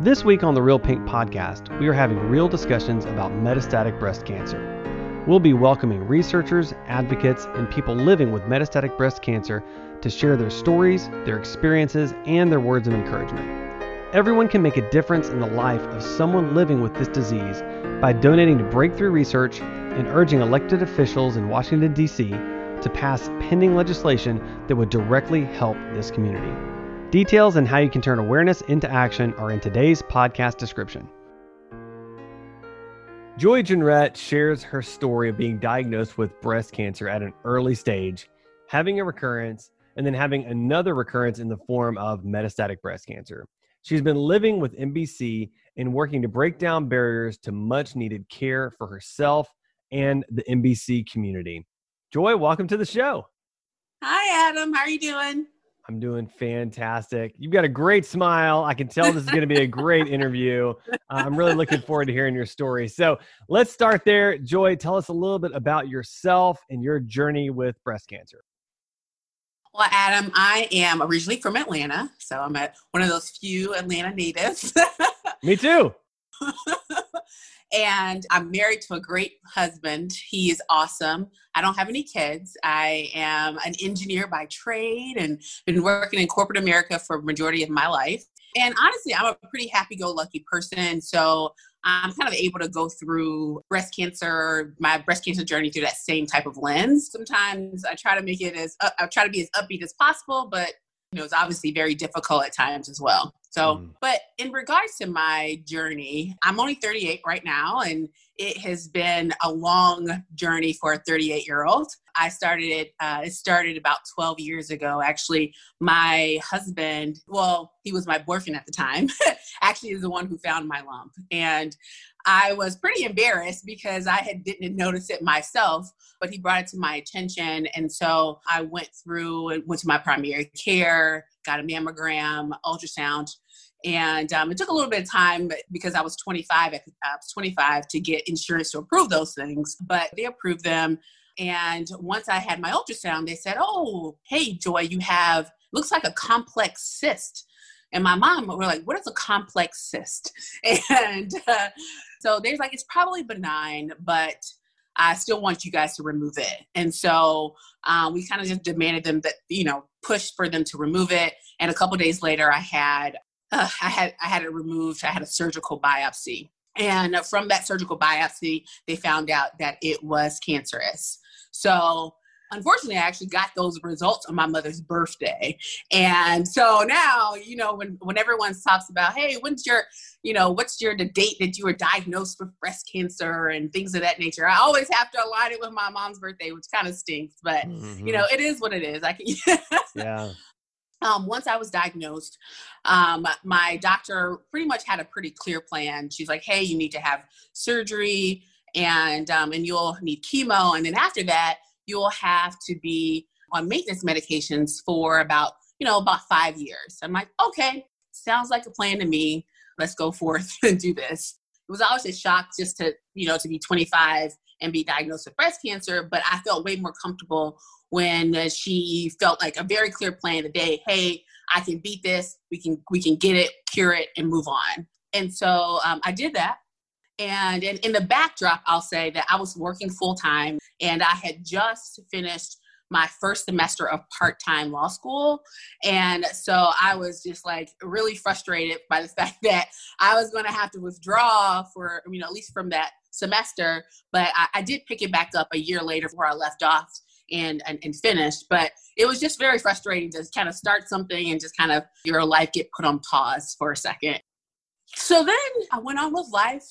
This week on the Real Pink podcast, we are having real discussions about metastatic breast cancer. We'll be welcoming researchers, advocates, and people living with metastatic breast cancer to share their stories, their experiences, and their words of encouragement. Everyone can make a difference in the life of someone living with this disease by donating to breakthrough research and urging elected officials in Washington, D.C. to pass pending legislation that would directly help this community. Details and how you can turn awareness into action are in today's podcast description. Joy Jenrette shares her story of being diagnosed with breast cancer at an early stage, having a recurrence, and then having another recurrence in the form of metastatic breast cancer. She's been living with MBC and working to break down barriers to much needed care for herself and the MBC community. Joy, welcome to the show. Hi, Adam. How are you doing? I'm doing fantastic. You've got a great smile. I can tell this is going to be a great interview. Uh, I'm really looking forward to hearing your story. So let's start there. Joy, tell us a little bit about yourself and your journey with breast cancer. Well, Adam, I am originally from Atlanta. So I'm a, one of those few Atlanta natives. Me too. and I'm married to a great husband. He is awesome. I don't have any kids. I am an engineer by trade and been working in corporate America for majority of my life. And honestly, I'm a pretty happy go lucky person. So I'm kind of able to go through breast cancer, my breast cancer journey through that same type of lens. Sometimes I try to make it as, uh, I try to be as upbeat as possible, but you know, it's obviously very difficult at times as well. So, mm. but in regards to my journey, I'm only 38 right now, and it has been a long journey for a 38 year old. I started it, uh, it started about 12 years ago. Actually, my husband, well, he was my boyfriend at the time, actually is the one who found my lump. And I was pretty embarrassed because I had didn't notice it myself, but he brought it to my attention. And so I went through and went to my primary care, got a mammogram, ultrasound. And um, it took a little bit of time because I was 25. I was 25 to get insurance to approve those things, but they approved them. And once I had my ultrasound, they said, "Oh, hey, Joy, you have looks like a complex cyst." And my mom were like, "What is a complex cyst?" And uh, so they're like, "It's probably benign, but." I still want you guys to remove it. And so um, we kind of just demanded them that, you know, push for them to remove it. And a couple days later, I had, uh, I had, I had it removed. I had a surgical biopsy. And from that surgical biopsy, they found out that it was cancerous. So unfortunately, I actually got those results on my mother's birthday. And so now, you know, when, when everyone talks about, hey, when's your, you know, what's your the date that you were diagnosed with breast cancer and things of that nature, I always have to align it with my mom's birthday, which kind of stinks, but mm-hmm. you know, it is what it is. I can Yeah. Um, once I was diagnosed, um, my doctor pretty much had a pretty clear plan. She's like, "Hey, you need to have surgery, and um, and you'll need chemo, and then after that, you'll have to be on maintenance medications for about, you know, about five years. I'm like, okay, sounds like a plan to me. Let's go forth and do this. It was always a shock just to, you know, to be 25 and be diagnosed with breast cancer, but I felt way more comfortable when she felt like a very clear plan today. Hey, I can beat this. We can we can get it, cure it, and move on. And so um, I did that. And in, in the backdrop, I'll say that I was working full time and I had just finished my first semester of part-time law school. And so i was just like really frustrated by the fact that i was going to have to withdraw for you know at least from that semester. But I, I, did pick it back up a year later where i left off and, and and finished. But it was just very frustrating to kind of start something and just kind of your life get put on pause for a second so then I went on with life.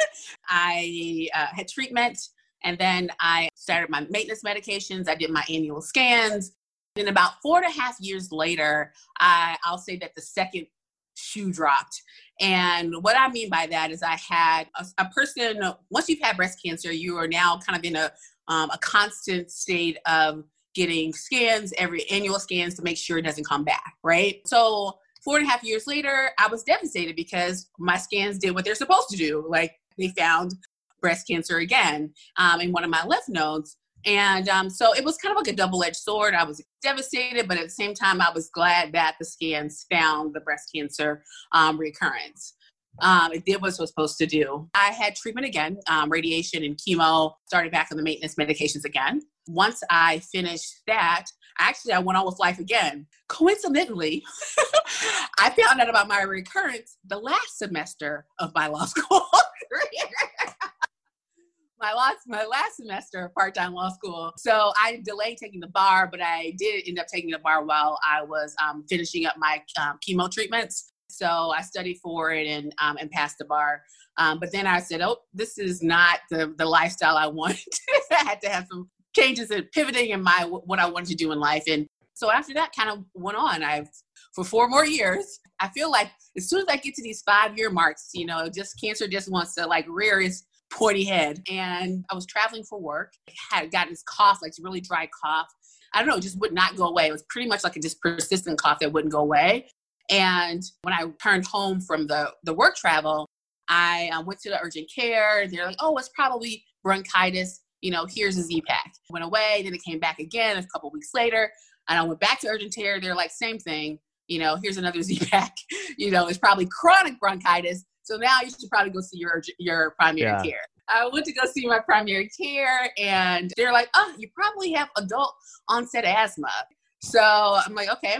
I uh, had treatment and then I started my maintenance medications. I did my annual scans. And about four and a half years later, I, I'll say that the second shoe dropped. And what I mean by that is I had a, a person, once you've had breast cancer, you are now kind of in a, um, a constant state of getting scans, every annual scans to make sure it doesn't come back, right? So four and a half years later, I was devastated because my scans did what they're supposed to do. Like they found breast cancer again um, in one of my lymph nodes. And um, so it was kind of like a double edged sword. I was devastated, but at the same time, I was glad that the scans found the breast cancer um, recurrence. Um, it did what it was supposed to do. I had treatment again, um, radiation and chemo, started back on the maintenance medications again. Once I finished that, actually I went on with life again. Coincidentally, I found out about my recurrence the last semester of my law school my last my last semester of part-time law school. So I delayed taking the bar, but I did end up taking the bar while I was um, finishing up my um, chemo treatments. So I studied for it and um, and passed the bar. Um, but then I said, "Oh, this is not the the lifestyle I want." I had to have some changes and pivoting in my what I wanted to do in life. And so after that, kind of went on. I've for four more years. I feel like as soon as I get to these five year marks, you know, just cancer just wants to like rear its pointy head. And I was traveling for work, I had gotten this cough, like really dry cough. I don't know, just would not go away. It was pretty much like a just persistent cough that wouldn't go away. And when I returned home from the, the work travel, I uh, went to the urgent care. They're like, oh, it's probably bronchitis. You know, here's a Z pack. Went away, then it came back again a couple weeks later. And I went back to urgent care. They're like, same thing. You know, here's another Z pack. you know, it's probably chronic bronchitis. So now you should probably go see your your primary yeah. care. I went to go see my primary care, and they're like, "Oh, you probably have adult onset asthma." So I'm like, "Okay."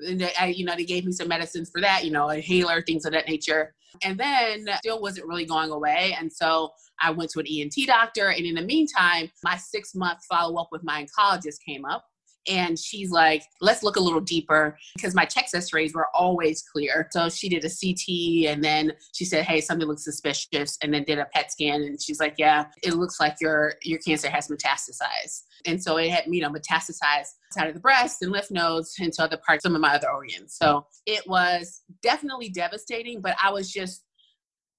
And they, I, you know, they gave me some medicines for that, you know, a inhaler, things of that nature. And then still wasn't really going away. And so I went to an ENT doctor. And in the meantime, my six month follow up with my oncologist came up. And she's like, let's look a little deeper because my chest x rays were always clear. So she did a CT and then she said, hey, something looks suspicious. And then did a PET scan. And she's like, yeah, it looks like your, your cancer has metastasized. And so it had, you know, metastasized out of the breast and lymph nodes into other parts, some of my other organs. So it was definitely devastating, but I was just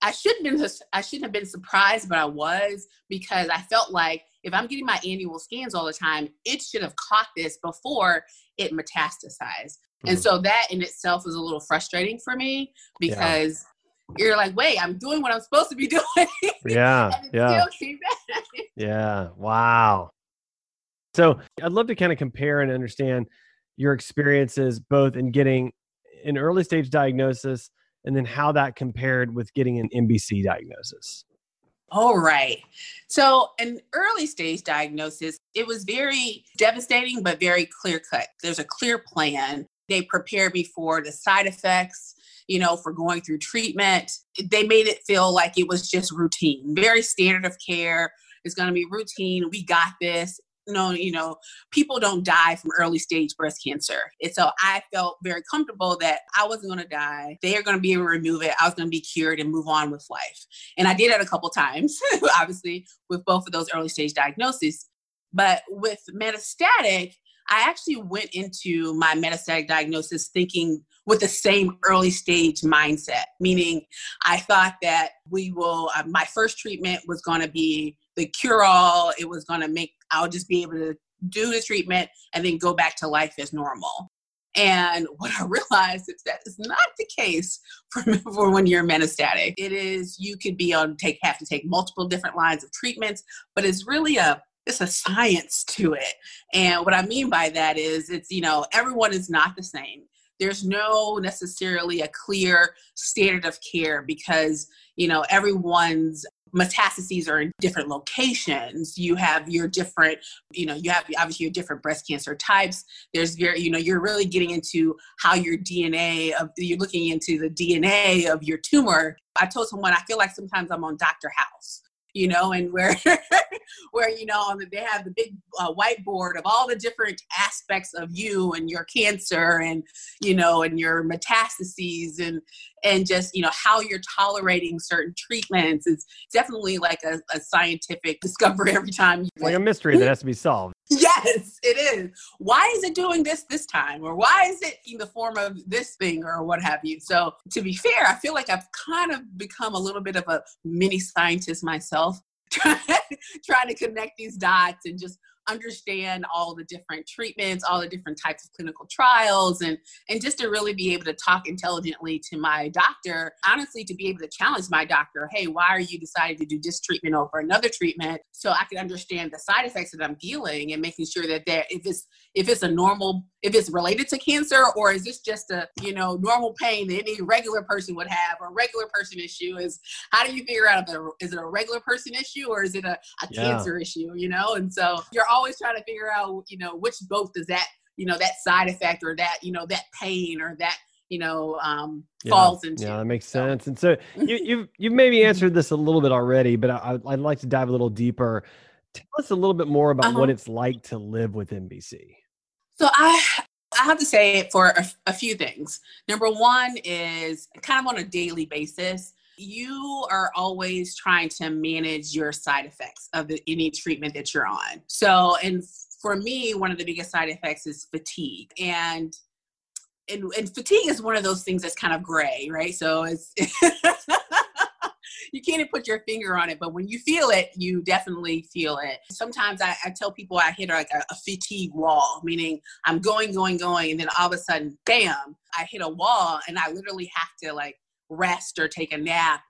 I shouldn't been I shouldn't have been surprised, but I was because I felt like if I'm getting my annual scans all the time, it should have caught this before it metastasized. Mm-hmm. And so that in itself was a little frustrating for me because yeah. you're like, wait, I'm doing what I'm supposed to be doing. Yeah. yeah. yeah. Wow. So I'd love to kind of compare and understand your experiences both in getting an early stage diagnosis and then how that compared with getting an MBC diagnosis. All right. So, an early stage diagnosis, it was very devastating, but very clear cut. There's a clear plan. They prepared me for the side effects, you know, for going through treatment. They made it feel like it was just routine, very standard of care. It's going to be routine. We got this no, you know, people don't die from early stage breast cancer. And so I felt very comfortable that I wasn't going to die. They are going to be able to remove it. I was going to be cured and move on with life. And I did it a couple times, obviously, with both of those early stage diagnoses. But with metastatic, I actually went into my metastatic diagnosis thinking with the same early stage mindset, meaning I thought that we will, uh, my first treatment was going to be the cure all. It was going to make, I'll just be able to do the treatment and then go back to life as normal. And what I realized is that is not the case for, for when you're metastatic. It is you could be on take have to take multiple different lines of treatments, but it's really a it's a science to it. And what I mean by that is it's you know everyone is not the same. There's no necessarily a clear standard of care because you know everyone's metastases are in different locations. You have your different you know you have obviously your different breast cancer types. There's very you know you're really getting into how your dna of you're looking into the dna of your tumor. I told someone i feel like sometimes i'm on dr house you know, and where where you know they have the big uh, whiteboard of all the different aspects of you and your cancer and you know and your metastases and and just you know how you're tolerating certain treatments is definitely like a, a scientific discovery every time. like a mystery that has to be solved. Yes, it is. Why is it doing this this time? Or why is it in the form of this thing or what have you? So, to be fair, I feel like I've kind of become a little bit of a mini scientist myself, trying, trying to connect these dots and just understand all the different treatments, all the different types of clinical trials, and and just to really be able to talk intelligently to my doctor. Honestly, to be able to challenge my doctor, hey, why are you deciding to do this treatment over another treatment? So I can understand the side effects that I'm dealing and making sure that there, if it's if it's a normal if it's related to cancer or is this just a you know normal pain that any regular person would have or regular person issue is how do you figure out if it, is it a regular person issue or is it a, a yeah. cancer issue you know and so you're always trying to figure out you know which both does that you know that side effect or that you know that pain or that you know um, yeah. falls into. Yeah, that makes sense. And so you you've you've maybe answered this a little bit already, but I, I'd like to dive a little deeper. Tell us a little bit more about uh-huh. what it's like to live with MBC. So I I have to say it for a, a few things. Number one is kind of on a daily basis you are always trying to manage your side effects of the, any treatment that you're on. So, and for me, one of the biggest side effects is fatigue. And and, and fatigue is one of those things that's kind of gray, right? So it's you can't even put your finger on it, but when you feel it, you definitely feel it. Sometimes I, I tell people I hit like a, a, fatigue wall, meaning I'm going, going, going, and then all of a sudden, bam, I hit a wall and I literally have to like rest or take a nap.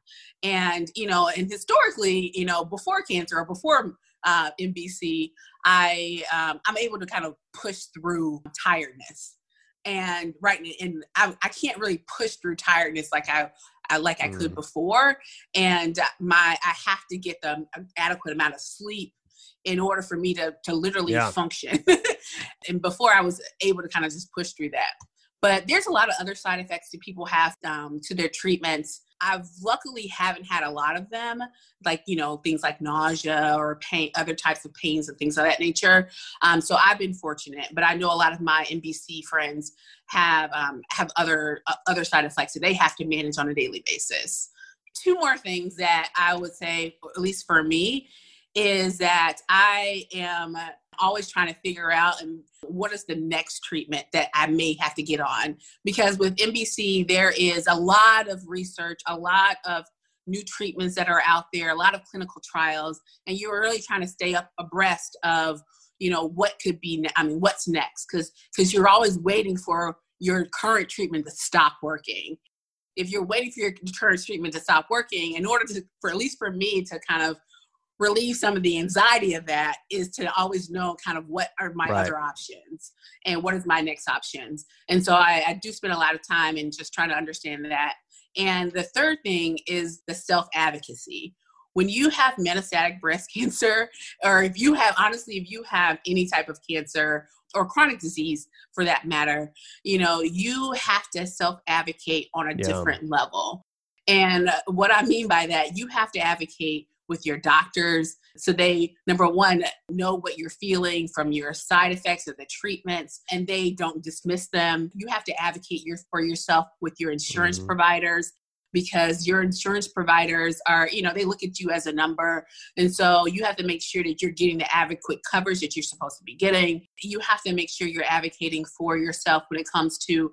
And, you know, and historically, you know, before cancer or before uh, MBC, I, um, I'm able to kind of push through tiredness and right and I, I can't really push through tiredness like I, I like I could mm. before and my I have to get the adequate amount of sleep in order for me to to literally yeah. function and before I was able to kind of just push through that but there's a lot of other side effects that people have um, to their treatments I've luckily haven't had a lot of them, like you know things like nausea or pain, other types of pains and things of that nature. Um, so I've been fortunate, but I know a lot of my MBC friends have um, have other uh, other side effects that they have to manage on a daily basis. Two more things that I would say, at least for me, is that I am always trying to figure out and what is the next treatment that I may have to get on. Because with MBC, there is a lot of research, a lot of new treatments that are out there, a lot of clinical trials, and you're really trying to stay up abreast of, you know, what could be, I mean, what's next? Because because you're always waiting for your current treatment to stop working. If you're waiting for your current treatment to stop working, in order to, for at least for me to kind of relieve some of the anxiety of that is to always know kind of what are my right. other options and what is my next options. And so I, I do spend a lot of time in just trying to understand that. And the third thing is the self advocacy. When you have metastatic breast cancer, or if you have, honestly, if you have any type of cancer or chronic disease for that matter, you know, you have to self advocate on a yeah. different level. And what I mean by that, you have to advocate with your doctors. So they number one know what you're feeling from your side effects of the treatments and they don't dismiss them. You have to advocate your, for yourself with your insurance mm-hmm. providers because your insurance providers are you know they look at you as a number. And so you have to make sure that you're getting the adequate coverage that you're supposed to be getting. You have to make sure you're advocating for yourself when it comes to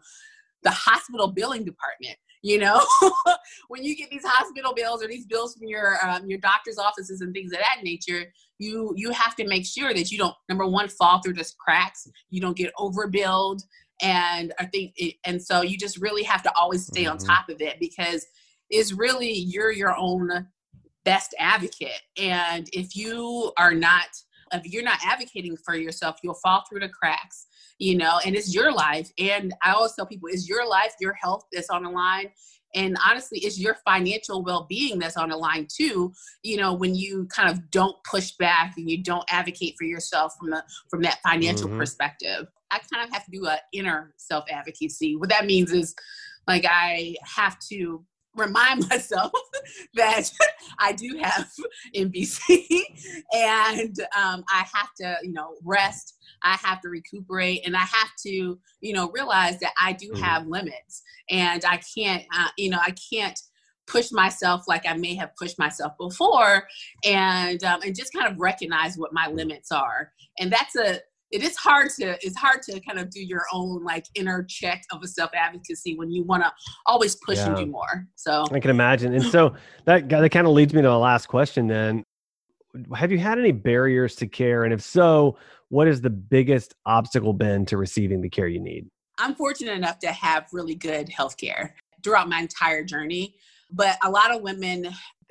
the hospital billing department you know when you get these hospital bills or these bills from your um, your doctor's offices and things of that nature you you have to make sure that you don't number one fall through the cracks. You don't get overbilled. And i think it, and so you just really have to always stay mm-hmm. on top of it because it's really you're your own best advocate. And if you are not if you're not advocating for yourself you'll fall through the cracks you know, and it's your life. And I always tell people, it's your life, your health that's on the line. And honestly, it's your financial well being that's on the line too. You know, when you kind of don't push back and you don't advocate for yourself from the from that financial mm-hmm. perspective. I kind of have to do a inner self advocacy. What that means is like I have to remind myself that I do have MBC and um, I have to, you know, rest. I have to recuperate and I have to, you know, realize that I do mm-hmm. have limits and I can't, uh, you know, I can't push myself like I may have pushed myself before and um, and just kind of recognize what my limits are. And that's a it is hard to it's hard to kind of do your own like inner check of a self advocacy when you want to always push yeah. and do more. So I can imagine. And so that that kind of leads me to the last question. Then, have you had any barriers to care? And if so, what is the biggest obstacle been to receiving the care you need? I'm fortunate enough to have really good health care throughout my entire journey, but a lot of women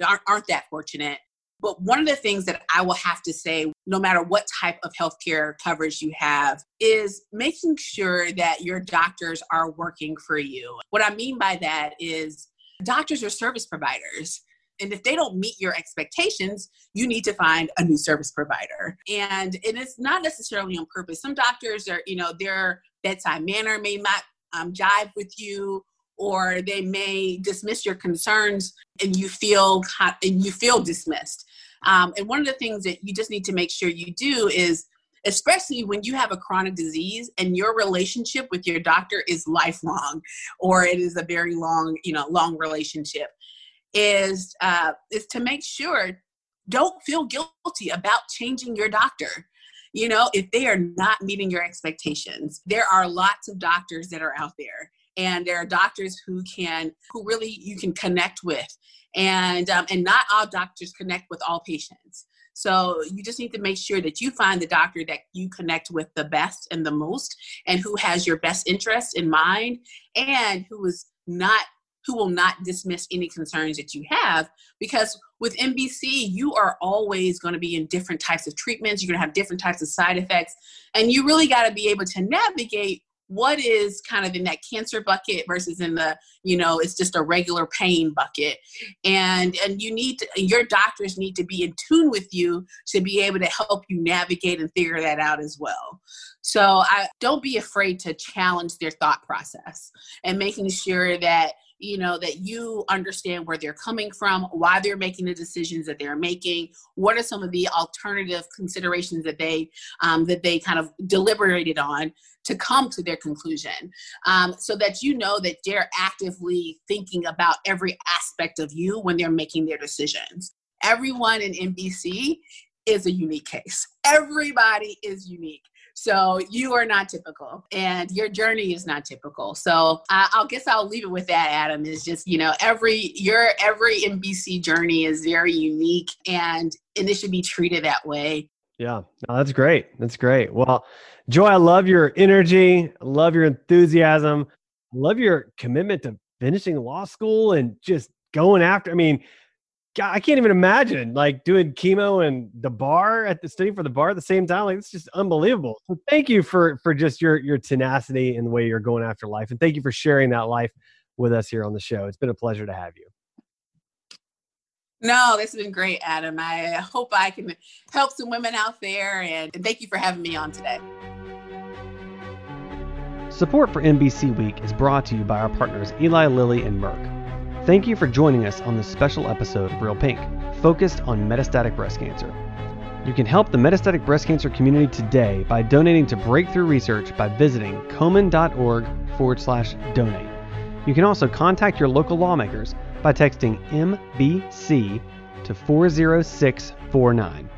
aren't, aren't that fortunate But one of the things that I will have to say, no matter what type of healthcare coverage you have, is making sure that your doctors are working for you. What I mean by that is doctors are service providers. And if they don't meet your expectations, you need to find a new service provider. And, and it's not necessarily on purpose. Some doctors are, you know, their bedside manner may not um, jive with you, or they may dismiss your concerns and you feel and you feel dismissed. Um, and one of the things that you just need to make sure you do is especially when you have a chronic disease and your relationship with your doctor is lifelong or it is a very long you know long relationship is uh, is to make sure don't feel guilty about changing your doctor. You know if they are not meeting your expectations. There are lots of doctors that are out there and there are doctors who can who really you can connect with. And um, and not all doctors connect with all patients. So you just need to make sure that you find the doctor that you connect with the best and the most and who has your best interest in mind and who is not who will not dismiss any concerns that you have because with MBC, you are always going to be in different types of treatments. You're going to have different types of side effects and you really got to be able to navigate what is kind of in that cancer bucket versus in the you know it's just a regular pain bucket. And and you need to your doctors need to be in tune with you to be able to help you navigate and figure that out as well. So i don't be afraid to challenge their thought process and making sure that you know that you understand where they're coming from why they're making the decisions that they're making what are some of the alternative considerations that they um, that they kind of deliberated on to come to their conclusion um, so that you know that they're actively thinking about every aspect of you when they're making their decisions. Everyone in MBC is a unique case. Everybody is unique so you are not typical and your journey is not typical. So I, I guess I'll leave it with that, Adam, is just, you know, every, your, every MBC journey is very unique and, and it should be treated that way. Yeah, no, that's great. That's great. Well, Joy, I love your energy. I love your enthusiasm. I love your commitment to finishing law school and just going after. I mean, God, I can't even imagine like doing chemo and the bar at the study for the bar at the same time. Like it's just unbelievable. So thank you for for just your your tenacity and the way you're going after life, and thank you for sharing that life with us here on the show. It's been a pleasure to have you. No, this has been great, Adam. I hope I can help some women out there, and thank you for having me on today. Support for MBC Week is brought to you by our partners Eli Lilly and Merck. Thank you for joining us on this special episode of Real Pink, focused on metastatic breast cancer. You can help the metastatic breast cancer community today by donating to breakthrough research by visiting komen.org forward slash donate. You can also contact your local lawmakers by texting MBC to 40649.